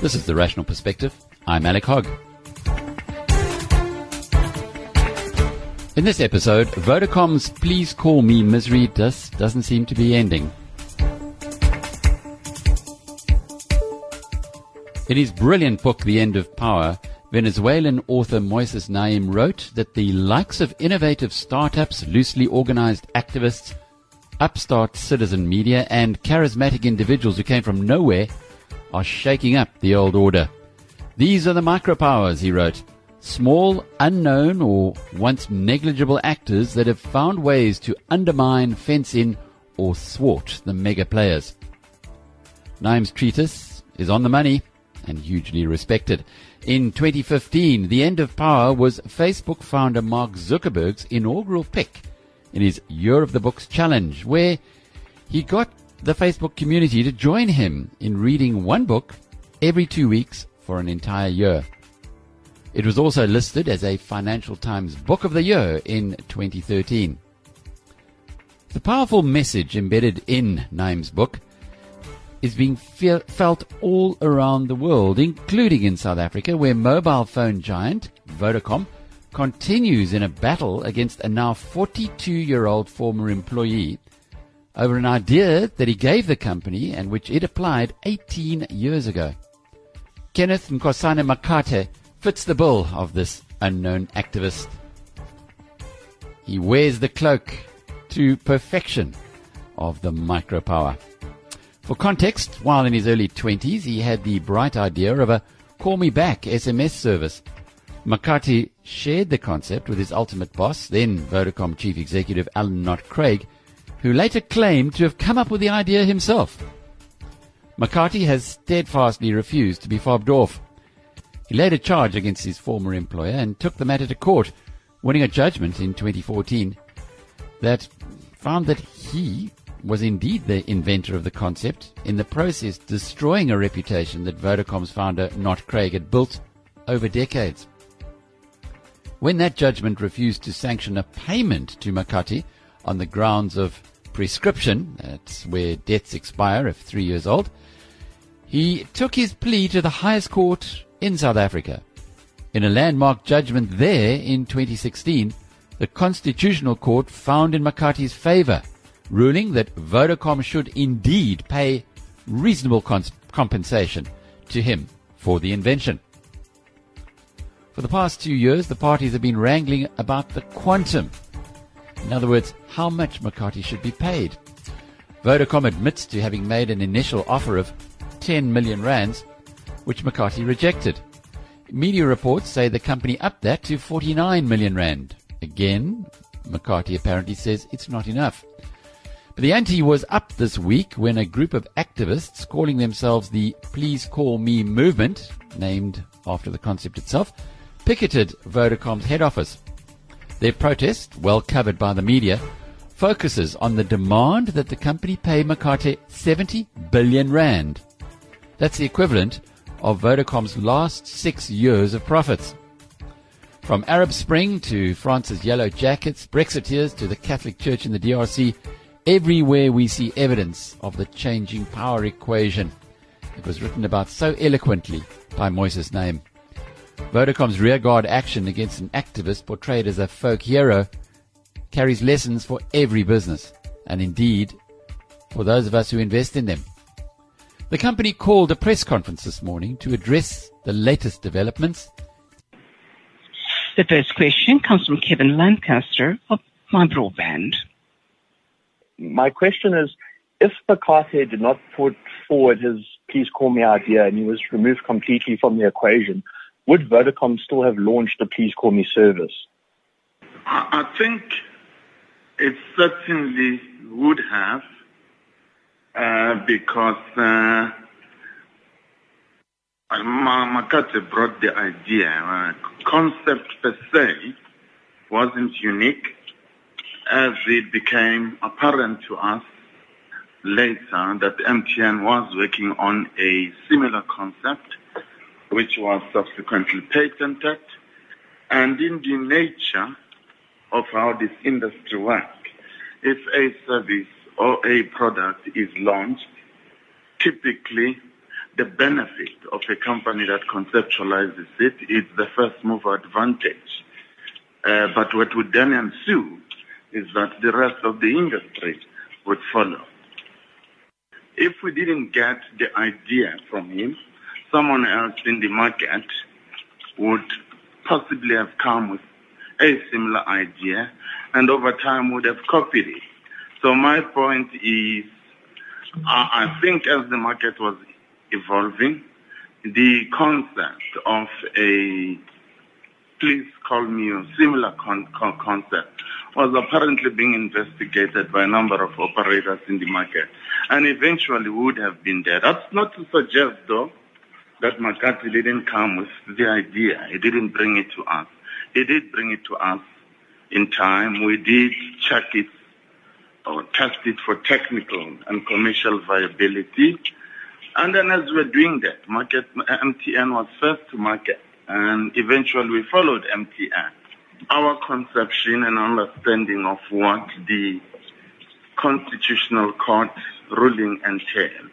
This is The Rational Perspective. I'm Alec Hogg. In this episode, Vodacom's Please Call Me misery just doesn't seem to be ending. In his brilliant book, The End of Power, Venezuelan author Moises Naim wrote that the likes of innovative startups, loosely organized activists, upstart citizen media, and charismatic individuals who came from nowhere are shaking up the old order. These are the micropowers, he wrote. Small, unknown, or once negligible actors that have found ways to undermine, fence in, or thwart the mega players. Naim's treatise is on the money and hugely respected. In 2015, the end of power was Facebook founder Mark Zuckerberg's inaugural pick in his Year of the Books challenge, where he got the Facebook community to join him in reading one book every two weeks for an entire year. It was also listed as a Financial Times Book of the Year in 2013. The powerful message embedded in Naim's book is being fe- felt all around the world, including in South Africa, where mobile phone giant Vodacom continues in a battle against a now 42 year old former employee over an idea that he gave the company and which it applied 18 years ago. Kenneth Nkosana Makate fits the bill of this unknown activist. He wears the cloak to perfection of the micropower. For context, while in his early 20s, he had the bright idea of a call me back SMS service. Makate shared the concept with his ultimate boss, then Vodacom chief executive Alan Knott-Craig, who later claimed to have come up with the idea himself. Makate has steadfastly refused to be fobbed off. He laid a charge against his former employer and took the matter to court, winning a judgment in 2014 that found that he was indeed the inventor of the concept, in the process destroying a reputation that Vodacom's founder Knott-Craig had built over decades. When that judgment refused to sanction a payment to Makate on the grounds of prescription, that's where debts expire if three years old, he took his plea to the highest court in South Africa. In a landmark judgment there in 2016, the Constitutional Court found in Makate's favor, ruling that Vodacom should indeed pay reasonable cons- compensation to him for the invention. For the past two years, the parties have been wrangling about the quantum in other words, how much Makate should be paid. Vodacom admits to having made an initial offer of 10 million rands, which Makate rejected. Media reports say the company upped that to 49 million rand. Again, Makate apparently says it's not enough. But the ante was up this week when a group of activists calling themselves the Please Call Me movement, named after the concept itself, picketed Vodacom's head office. Their protest, well covered by the media, focuses on the demand that the company pay Makate 70 billion rand. That's the equivalent of Vodacom's last six years of profits. From Arab Spring to France's Yellow Jackets, Brexiteers to the Catholic Church in the DRC, everywhere we see evidence of the changing power equation. It was written about so eloquently by Moises Naim. Vodacom's rearguard action against an activist portrayed as a folk hero carries lessons for every business, and indeed for those of us who invest in them. The company called a press conference this morning to address the latest developments. The first question comes from Kevin Lancaster of My Broadband. My question is, if Makate did not put forward his please call me idea and he was removed completely from the equation, would Vodacom still have launched the Please Call Me service? I think it certainly would have, uh, because uh, Makate brought the idea. Uh, concept per se wasn't unique, as it became apparent to us later that MTN was working on a similar concept which was subsequently patented. And in the nature of how this industry works, if a service or a product is launched, typically the benefit of a company that conceptualizes it is the first mover advantage. Uh, but what would then ensue is that the rest of the industry would follow. If we didn't get the idea from him, someone else in the market would possibly have come with a similar idea and over time would have copied it. So my point is, I think as the market was evolving, the concept of a please call me a similar con- con- concept was apparently being investigated by a number of operators in the market and eventually would have been there. That's not to suggest though that Makate didn't come with the idea. He didn't bring it to us. He did bring it to us in time. We did check it or test it for technical and commercial viability. And then as we're doing that, market, MTN was first to market and eventually we followed MTN. Our conception and understanding of what the constitutional court ruling entailed.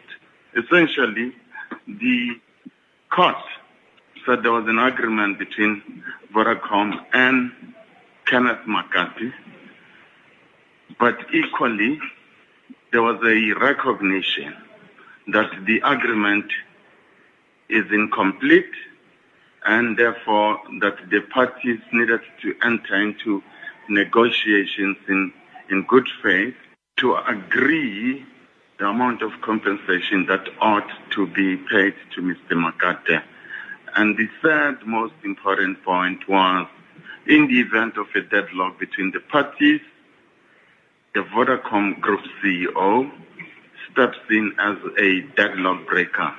Essentially, the court said there was an agreement between Vodacom and Kenneth Makate, but equally, there was a recognition that the agreement is incomplete and therefore that the parties needed to enter into negotiations in, in good faith to agree the amount of compensation that ought to be paid to Mr. Makate. And the third most important point was in the event of a deadlock between the parties, the Vodacom Group CEO steps in as a deadlock breaker.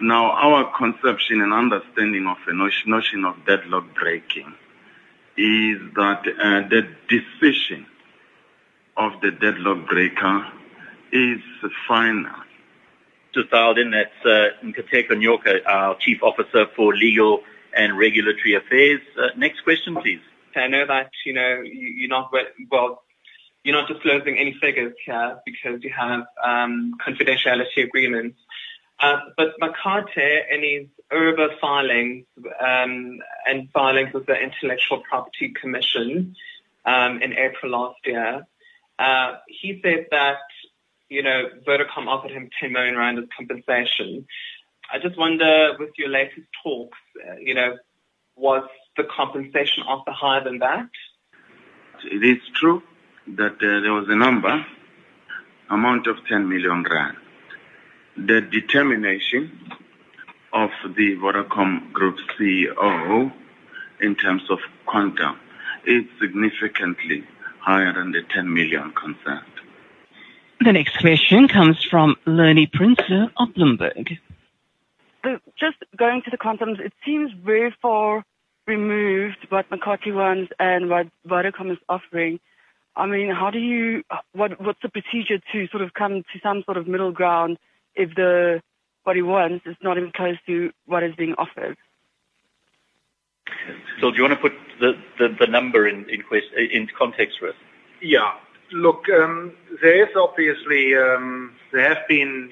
Now, our conception and understanding of the notion of deadlock breaking is that uh, the decision of the deadlock breaker is final. Just dialed in, that's uh, Nkateko Nyoka, our Chief Officer for Legal and Regulatory Affairs. Uh, next question, please. I know that, you know, you're not, well, you're not disclosing any figures here because you have um, confidentiality agreements. Uh, but Makate, in his URBA filings um, and filings with the Intellectual Property Commission um, in April last year, uh, he said that, you know, Vodacom offered him 10 million rand as compensation. I just wonder, with your latest talks, uh, you know, was the compensation offer higher than that? It is true that uh, there was a number, amount of 10 million rand. The determination of the Vodacom Group CEO in terms of quantum is significantly higher than the 10 million concerned. The next question comes from Loni Prinsloo of Bloomberg. The, just going to the quantums, it seems very far removed what Makate wants and what Vodacom is offering. I mean, how do you, what, what's the procedure to sort of come to some sort of middle ground if the, what he wants is not even close to what is being offered? So do you want to put the, the, the number in, in, quest, in context for us? Yeah. Look, um, there is obviously, um, there have been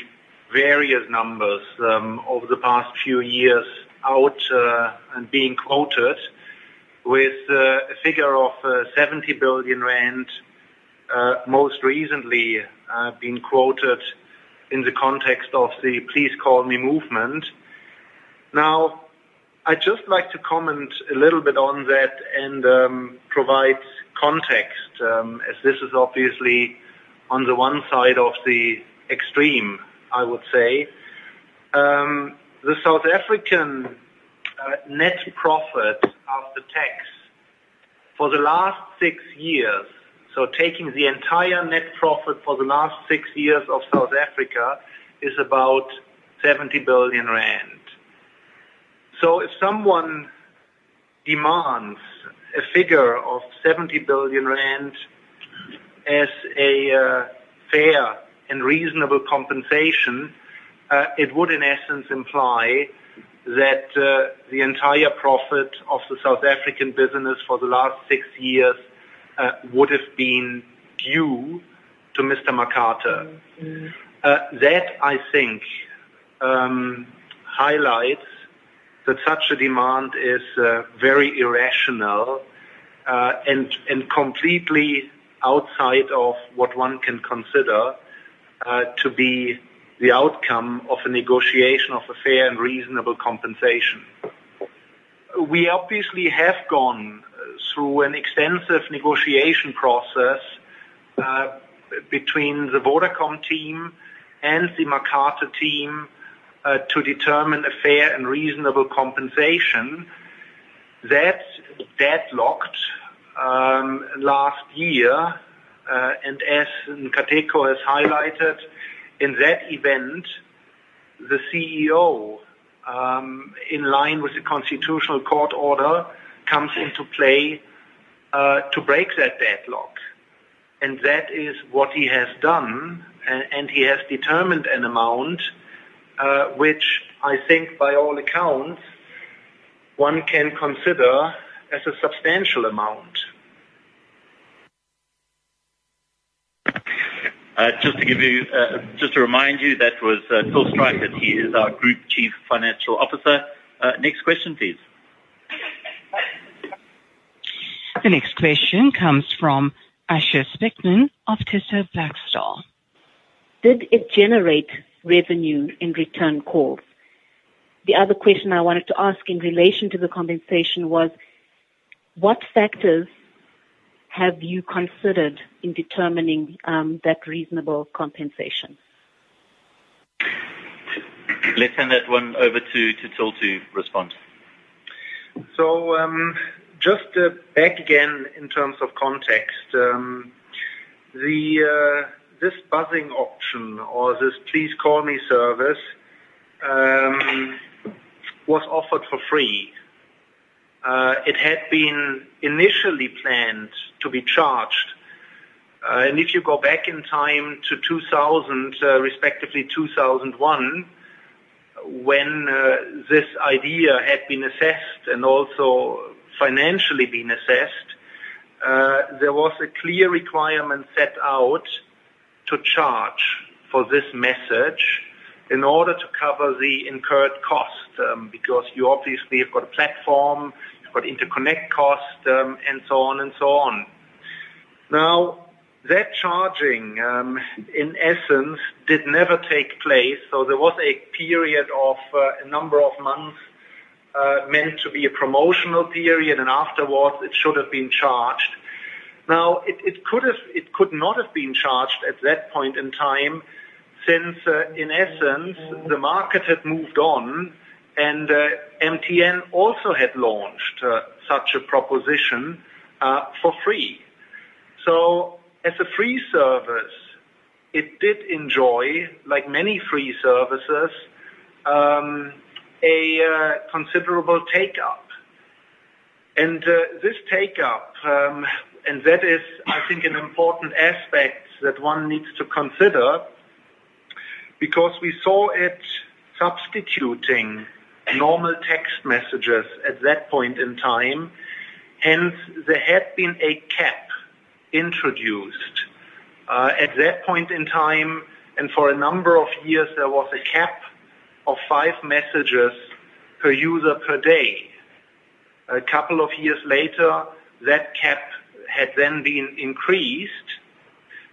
various numbers um, over the past few years out uh, and being quoted with uh, a figure of uh, 70 billion rand, uh, most recently uh, being quoted in the context of the Please Call Me movement. Now, I'd just like to comment a little bit on that and um, provide context, um, as this is obviously on the one side of the extreme, I would say. Um, the South African uh, net profit after tax for the last six years, so taking the entire net profit for the last six years of South Africa, is about 70 billion rand. So if someone demands a figure of 70 billion rand as a uh, fair and reasonable compensation, uh, it would in essence imply that uh, the entire profit of the South African business for the last six years uh, would have been due to Mr. Makate. Mm-hmm. Uh, that, I think, um, highlights that such a demand is uh, very irrational uh, and completely outside of what one can consider to be the outcome of a negotiation of a fair and reasonable compensation. We obviously have gone through an extensive negotiation process uh, between the Vodacom team and the Makate team uh, to determine a fair and reasonable compensation. That deadlocked um, last year, uh, and as Nkateko has highlighted, in that event, the CEO, um, in line with the Constitutional Court order, comes into play uh, to break that deadlock. And that is what he has done, and he has determined an amount, uh, which I think by all accounts, one can consider as a substantial amount. Uh, just to give you, just to remind you, that was Till Streichert. He is our Group Chief Financial Officer. Next question, please. The next question comes from Asha Speckman of Tiso Blackstar. Did it generate revenue in return calls? The other question I wanted to ask in relation to the compensation was, what factors have you considered in determining um, that reasonable compensation? Let's hand that one over to Till to respond. Um, Just uh, back again in terms of context. Um, uh, this buzzing option or this Please Call Me service um, was offered for free. Uh, it had been initially planned to be charged. And if you go back in time to 2000, respectively 2001, when this idea had been assessed and also financially been assessed, uh, there was a clear requirement set out to charge for this message in order to cover the incurred cost, um, because you obviously have got a platform, you've got interconnect cost, um, and so on. And so on. Now, that charging, um, in essence, did never take place. So there was a period of uh, a number of months Uh, meant to be a promotional period, and afterwards it should have been charged. Now, it it, could not have been charged at that point in time since, uh, in essence, the market had moved on and uh, MTN also had launched such a proposition for free. So, as a free service, it did enjoy, like many free services, um, a uh, considerable take-up. And uh, this take-up, um, and that is, I think, an important aspect that one needs to consider, because we saw it substituting normal text messages at that point in time. Hence, there had been a cap introduced. Uh, at that point in time, and for a number of years, there was a cap of five messages per user per day. A couple of years later, that cap had then been increased.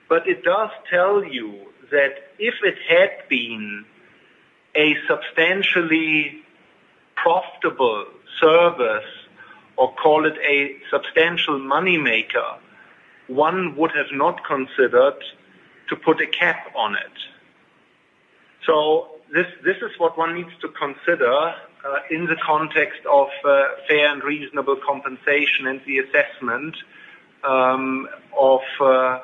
But it does tell you that if it had been a substantially profitable service, or call it a substantial money maker, one would have not considered to put a cap on it. This this is what one needs to consider uh, in the context of uh, fair and reasonable compensation and the assessment um, of uh,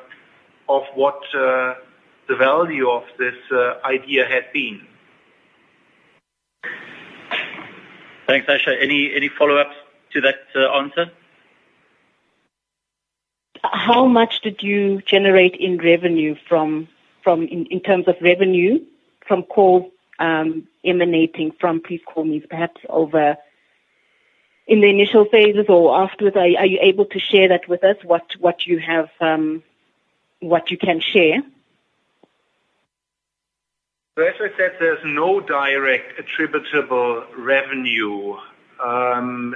of what the value of this idea had been. Thanks, Asha. Any any follow-ups to that answer? How much did you generate in revenue from, from in, in terms of revenue from calls emanating from Please Call Me, perhaps over in the initial phases or afterwards? Are you able to share that with us, what what you have what you can share? So as I said, there's no direct attributable revenue um,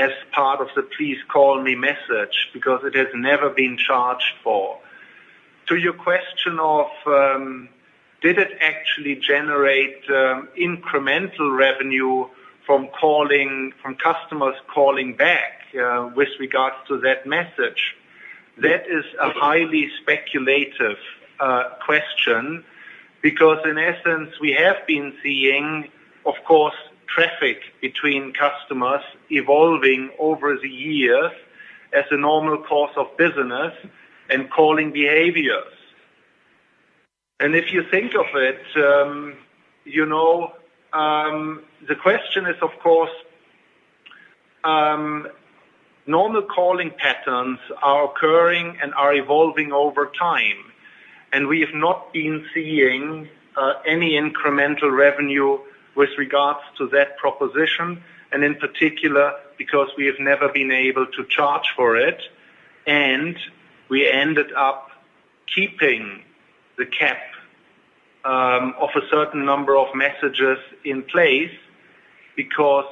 as part of the please call me message because it has never been charged for. To your question of um, did it actually generate um, incremental revenue from calling from customers calling back uh, with regards to that message? That is a highly speculative uh, question because in essence, we have been seeing, of course, traffic between customers evolving over the years as a normal course of business and calling behaviors. And If you think of it, um, you know, um, the question is, of course, um, normal calling patterns are occurring and are evolving over time. And we have not been seeing uh, any incremental revenue with regards to that proposition, and in particular, because we have never been able to charge for it, and we ended up keeping the cap um, of a certain number of messages in place because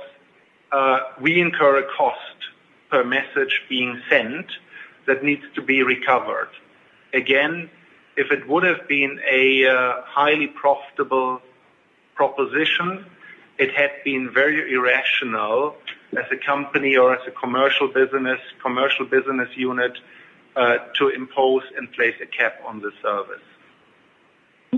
uh, we incur a cost per message being sent that needs to be recovered. Again, if it would have been a uh, highly profitable proposition, it had been very irrational as a company or as a commercial business, commercial business unit, uh, to impose and place a cap on the service.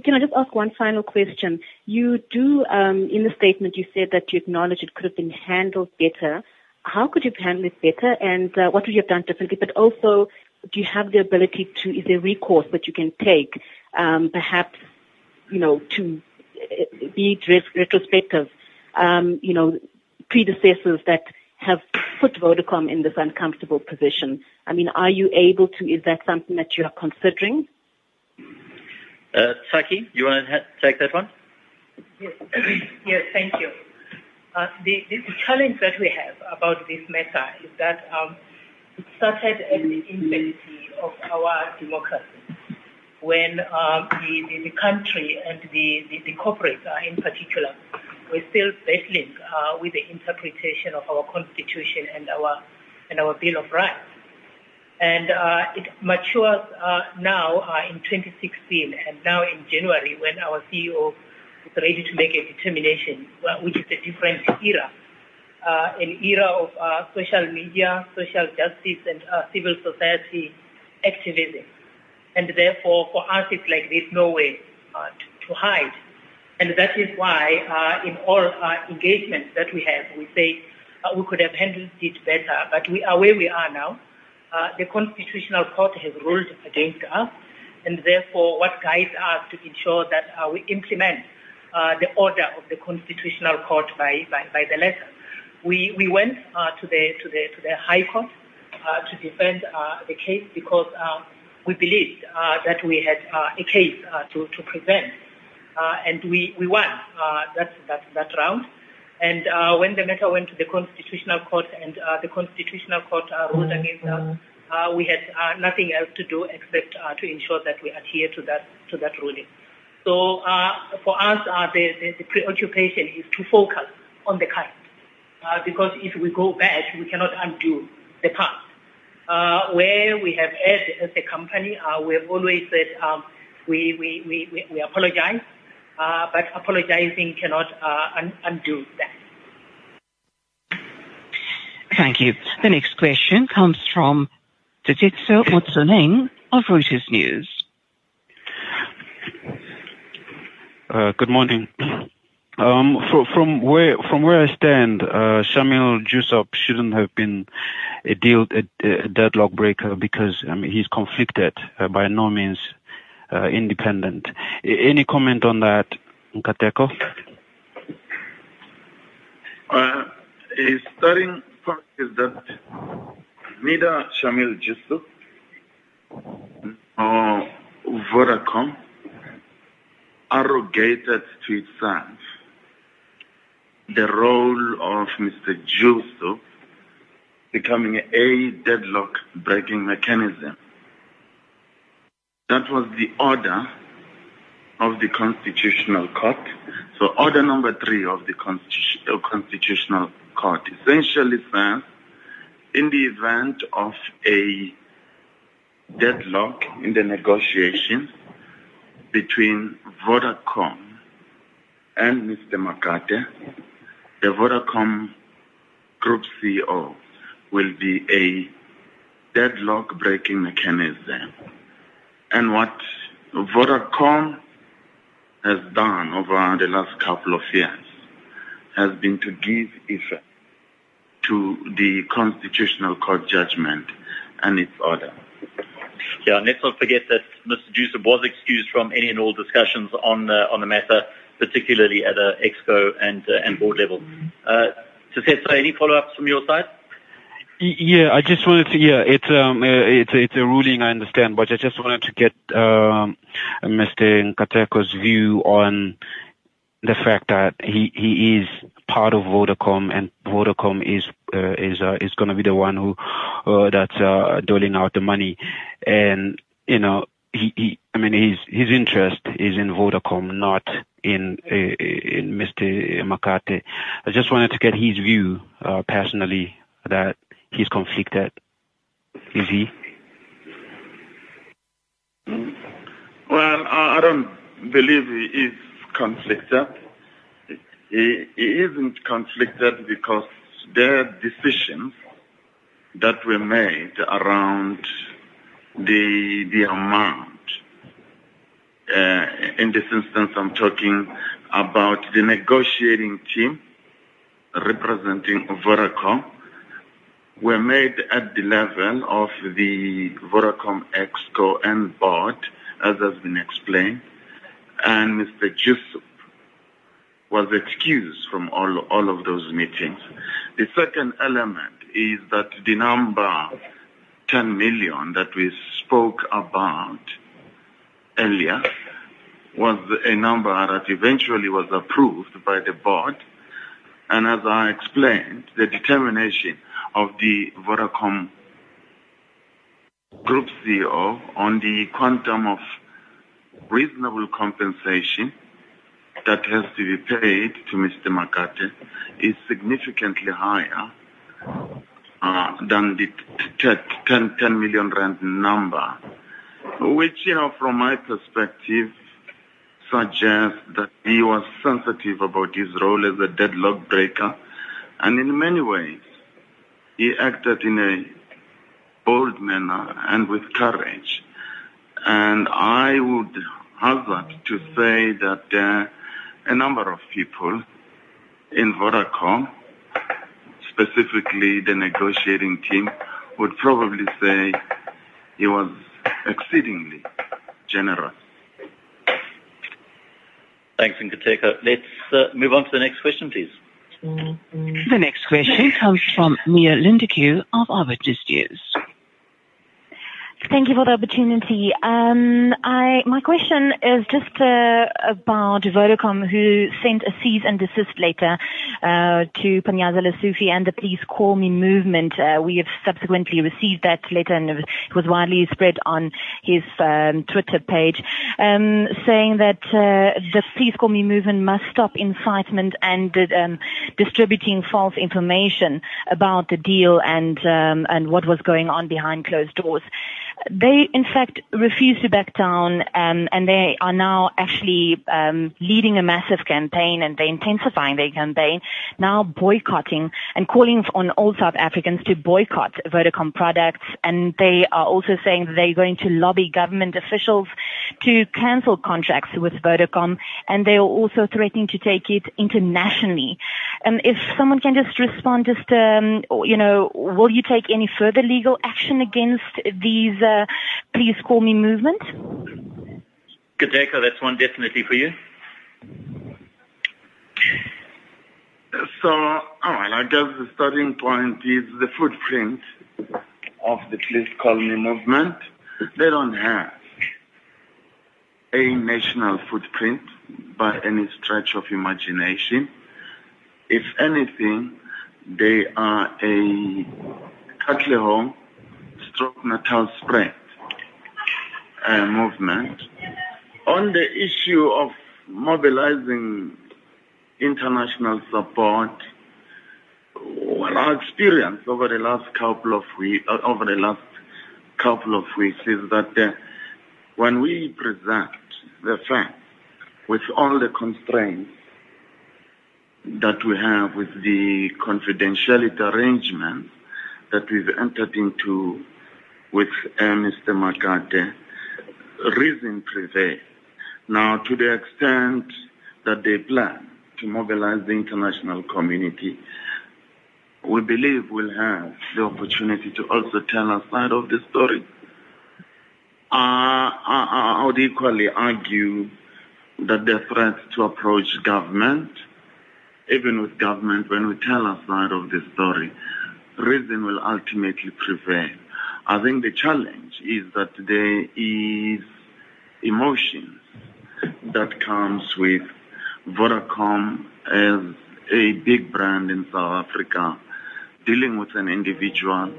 Can I just ask one final question? You do, um, in the statement, you said that you acknowledge it could have been handled better. How could you have handled it better, and uh, what would you have done differently? But also, do you have the ability to, is there recourse that you can take, um, perhaps, you know, to uh, be retrospective, um, you know, predecessors that have put Vodacom in this uncomfortable position? I mean, are you able to, is that something that you are considering? Uh, Saki, you want to take that one? Yes, yes thank you. Uh, the, the, challenge that we have about this matter is that um, it started at the infancy of our democracy when um, the, the, country and the, the, the corporates uh, in particular were still battling uh, with the interpretation of our constitution and our, and our Bill of Rights. And uh, it matures uh, now uh, in 2016 and now in January when our CEO is ready to make a determination, which is a different era uh, an era of uh, social media, social justice, and uh, civil society activism. And therefore, for us, it's like there's no way uh, to, to, hide. And that is why, uh, in all uh, engagements that we have, we say we could have handled it better. But we are where we are now. The Constitutional Court has ruled against us, and therefore, what guides us to ensure that uh, we implement uh, the order of the Constitutional Court by, by, by the letter we, we went uh, to, the, to, the, to the High Court uh, to defend uh, the case because uh, we believed uh, that we had uh, a case to, to present. and we, we won that, that, that round. And uh, when the matter went to the Constitutional Court and uh, the Constitutional Court uh, ruled against us, uh, we had uh, nothing else to do except uh, to ensure that we adhere to that, to that ruling. So uh, for us, uh, the, the, the preoccupation is to focus on the current. Uh, because if we go back, we cannot undo the past. Uh, where we have erred as a company, uh, we have always said um, we, we, we, we apologize, but apologizing cannot un- undo that. Thank you. The next question comes from Tiisetso Motsoeneng of Reuters News. Uh, good morning. Um, from from where from where I stand, uh, Shameel Joosub shouldn't have been a deal a, a deadlock breaker because I mean he's conflicted uh, by no means uh, independent. Any comment on that, Nkateko? Uh, his starting point is that neither Shameel Joosub nor Vodacom arrogated to itself the role of Mr. Joosub becoming a deadlock breaking mechanism. That was the order of the Constitutional Court. So order number three of the Constitu- uh, Constitutional Court essentially says, in the event of a deadlock in the negotiations between Vodacom and Mr. Makate, the Vodacom Group CEO will be a deadlock breaking mechanism. And what Vodacom has done over the last couple of years has been to give effect to the Constitutional Court judgment and its order. Yeah, let's not forget that Mr. Joosub was excused from any and all discussions on uh, on the matter, particularly at exco and uh, and board level. Uh, so, any follow-ups from your side? Yeah, I just wanted to. Yeah, it's um, uh, it's it's a ruling, I understand, but I just wanted to get um, Mr. Nkateko's view on the fact that he he is part of Vodacom, and Vodacom is uh, is uh, is going to be the one who uh, that's uh, doling out the money, and you know he, he I mean his his interest is in Vodacom, not in uh, in Mr. Makate. I just wanted to get his view uh, personally that he's conflicted. Is he? Well, I don't believe he is conflicted. He, he isn't conflicted because there are decisions that were made around the the amount. Uh, in this instance, I'm talking about the negotiating team representing Vodacom were made at the level of the Vodacom Exco and board, as has been explained, and Mr. Joosub was excused from all, all of those meetings. The second element is that the number 10 million that we spoke about earlier was a number that eventually was approved by the board. And as I explained, the determination of the Vodacom Group CEO on the quantum of reasonable compensation that has to be paid to Mr. Makate is significantly higher uh, than the t- t- 10, 10 million rand number, which, you know, from my perspective, suggests that he was sensitive about his role as a deadlock breaker, and in many ways, he acted in a bold manner and with courage. And I would hazard to say that uh, a number of people in Vodacom, specifically the negotiating team, would probably say he was exceedingly generous. Thanks, Nkateko. Let's uh, move on to the next question, please. The next question comes from Mia Lindeque of Arbiter News. Thank you for the opportunity. Um, I, my question is just uh, about Vodacom, who sent a cease and desist letter uh, to Panyaza Lesufi and the Please Call Me movement. Uh, we have subsequently received that letter, and it was widely spread on his um, Twitter page, um, saying that the Please Call Me movement must stop incitement and distributing false information about the deal and and what was going on behind closed doors they in fact refuse to back down um, and they are now actually um, leading a massive campaign and they're intensifying their campaign now boycotting and calling on all South Africans to boycott Vodacom products. And they are also saying that they're going to lobby government officials to cancel contracts with Vodacom. And they are also threatening to take it internationally um, if someone can just respond just um, you know will you take any further legal action against these uh, please call me movement? Nkateko, that's one definitely for you. So, all right, I guess the starting point is the footprint of the Please Call Me movement. They don't have a national footprint by any stretch of imagination. If anything, they are a Katlehong stroke natal spread. uh, movement. On the issue of mobilizing international support, well, our experience over the last couple of weeks, over the last couple of weeks is that uh, when we present the facts with all the constraints that we have with the confidentiality arrangements that we've entered into with uh, Mr. Makate, reason prevails. Now, to the extent that they plan to mobilize the international community, we believe we'll have the opportunity to also tell our side of the story. Uh, I, I would equally argue that the threat to approach government, even with government, when we tell our side of the story, reason will ultimately prevail. I think the challenge is that there is emotions that comes with Vodacom as a big brand in South Africa dealing with an individual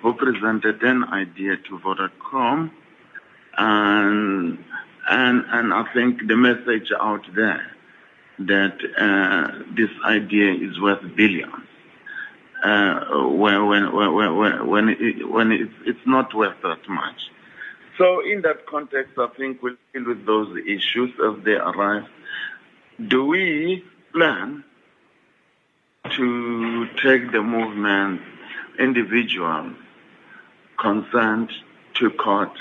who presented an idea to Vodacom and and and I think the message out there that uh, this idea is worth billions uh, when when when when when, it, when it's, it's not worth that much. So in that context, I think we'll deal with those issues as they arise. Do we plan to take the movement individuals concerned to court?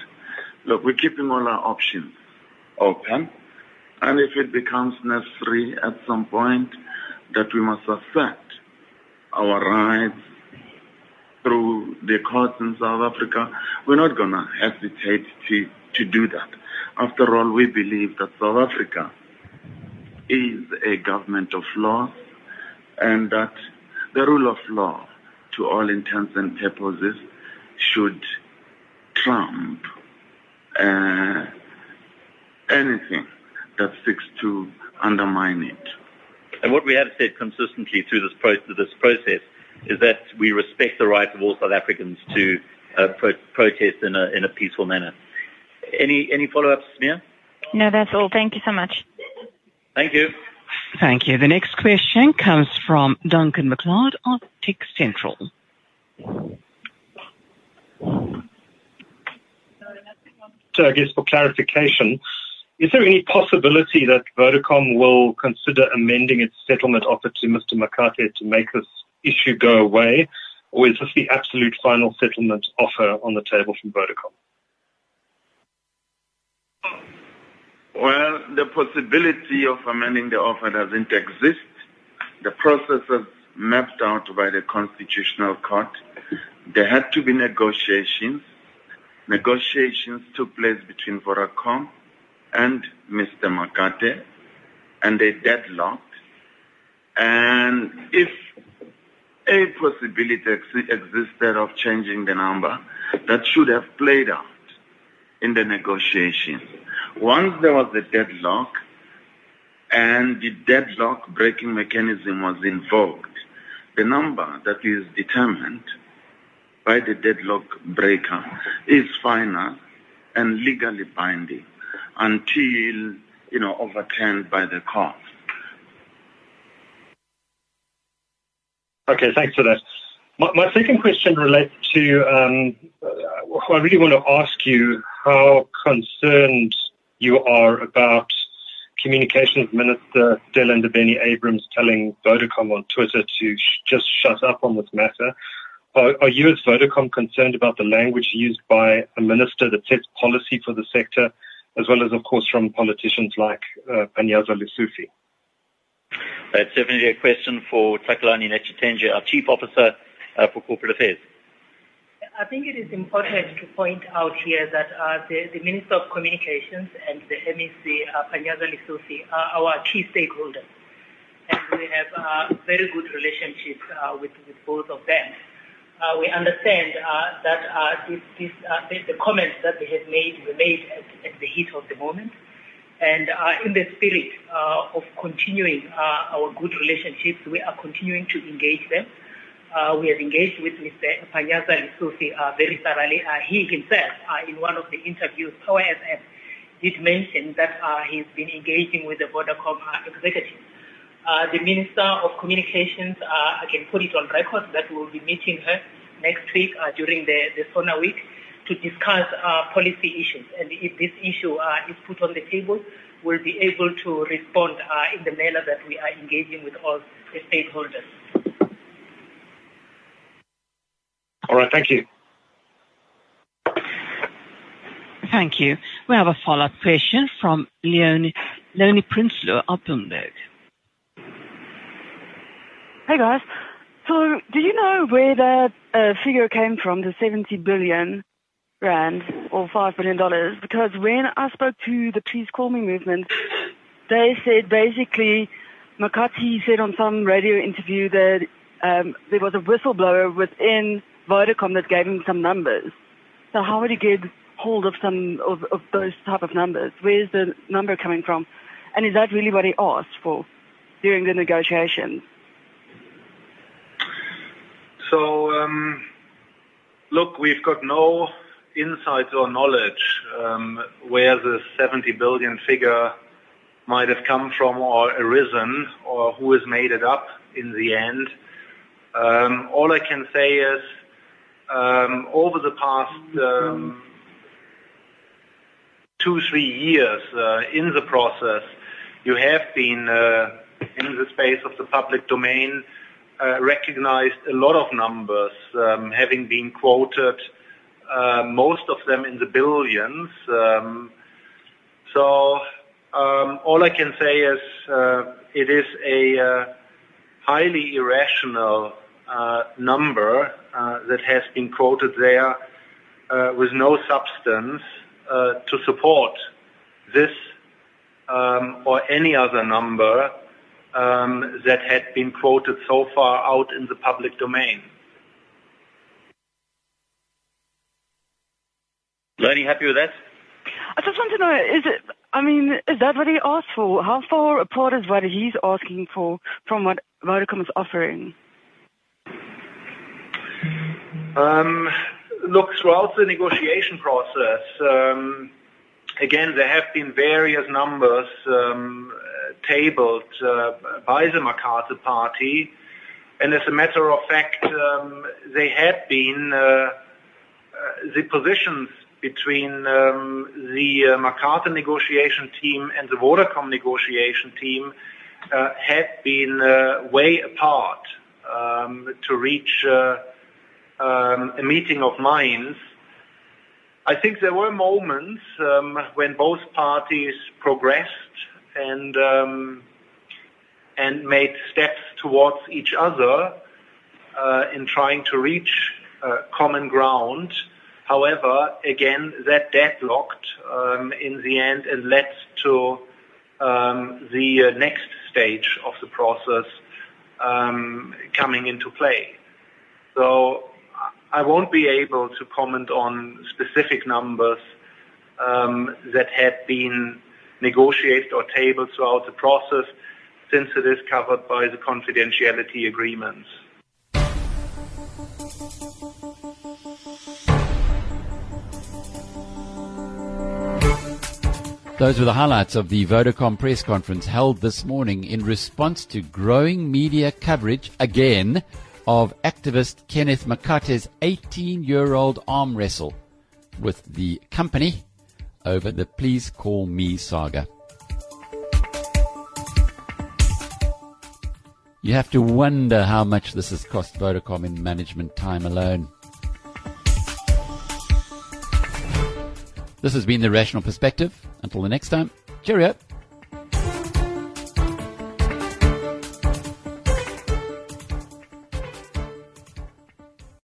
Look, we're keeping all our options open. And if it becomes necessary at some point that we must assert our rights through the courts in South Africa, we're not going to hesitate to, to do that. After all, we believe that South Africa is a government of law and that the rule of law, to all intents and purposes, should trump uh, anything that seeks to undermine it. And what we have said consistently through this, pro- this process is that we respect the right of all South Africans to uh, pro- protest in a, in a peaceful manner. Any, any follow-ups, Mia? No, that's all. Thank you so much. Thank you. Thank you. The next question comes from Duncan McLeod of Tech Central. So I guess for clarification, is there any possibility that Vodacom will consider amending its settlement offer to Mr. Makate to make this issue go away? Or is this the absolute final settlement offer on the table from Vodacom? Well, the possibility of amending the offer doesn't exist. The process is mapped out by the Constitutional Court. There had to be negotiations. Negotiations took place between Vodacom and Mr. Makate, and they deadlocked. And if a possibility ex- existed of changing the number, that should have played out in the negotiations. Once there was a deadlock and the deadlock breaking mechanism was invoked, the number that is determined by the deadlock breaker is final and legally binding until, you know, overturned by the court. Okay, thanks for that. My, my second question relates to, um, uh, I really want to ask you how concerned you are about Communications Minister Stella Ndabeni-Abrahams telling Vodacom on Twitter to sh- just shut up on this matter. Are, are you as Vodacom concerned about the language used by a minister that sets policy for the sector, as well as, of course, from politicians like uh, Panyaza Lesufi? That's definitely a question for Takalani Netshitenzhe, our Chief Officer uh, for Corporate Affairs. I think it is important to point out here that uh, the, the, Minister of Communications and the MEC, uh, Panyaza Lesufi, are our key stakeholders. And we have a very good relationship uh, with, with both of them. Uh, we understand uh, that uh, this, this, the, the, comments that they have made were made at, at the heat of the moment. And in the spirit of continuing our good relationships, we are continuing to engage them Uh, we have engaged with Mr. Panyaza Lesufi uh, very thoroughly. Uh, he himself, uh, in one of the interviews, Power FM, did mention that uh, he's been engaging with the Vodacom uh, executive. Uh, the Minister of Communications, uh, I can put it on record that we will be meeting her next week uh, during the, the SONA week to discuss uh, policy issues. And if this issue uh, is put on the table, we'll be able to respond uh, in the manner that we are engaging with all the stakeholders. All right, thank you. Thank you. We have a follow-up question from Loni, Loni Prinsloo of Bloomberg. Hey guys. So, do you know where that uh, figure came from, the 70 billion rand or $5 billion? Because when I spoke to the Please Call Me movement, they said basically, Makate said on some radio interview that um, there was a whistleblower within Vodacom that gave him some numbers. So how would he get hold of some of, of those type of numbers? Where's the number coming from? And is that really what he asked for during the negotiations? So, um, look, we've got no insights or knowledge um, where the 70 billion figure might have come from or arisen or who has made it up in the end. Um, all I can say is um, over the past um, two, three years uh, in the process, you have been uh, in the space of the public domain recognized a lot of numbers um, having been quoted, uh, most of them in the billions. Um, so um, all I can say is uh, it is a uh, highly irrational uh, number uh, that has been quoted there uh, with no substance uh, to support this um, or any other number um, that had been quoted so far out in the public domain. Lenny, happy with that? I just want to know, is it, I mean, is that what he asked for? How far apart is what he's asking for from what Vodacom is offering? Um, look, throughout the negotiation process, um, again, there have been various numbers um, tabled uh, by the Makate party, and as a matter of fact, um, they had been uh, uh, the positions between um, the uh, Makate negotiation team and the Vodacom negotiation team uh, had been uh, way apart um, to reach uh, um, a meeting of minds. I think there were moments um, when both parties progressed and um, and made steps towards each other uh, in trying to reach uh, common ground. However, again, that deadlocked um, in the end and led to um, the uh, next stage of the process um, coming into play. So I won't be able to comment on specific numbers um, that had been negotiated or tabled throughout the process since it is covered by the confidentiality agreements. Those were the highlights of the Vodacom press conference held this morning in response to growing media coverage again of activist Kenneth Makate's 18 year old arm wrestle with the company over the Please Call Me saga. You have to wonder how much this has cost Vodacom in management time alone. This has been the Rational Perspective. Until the next time, cheerio.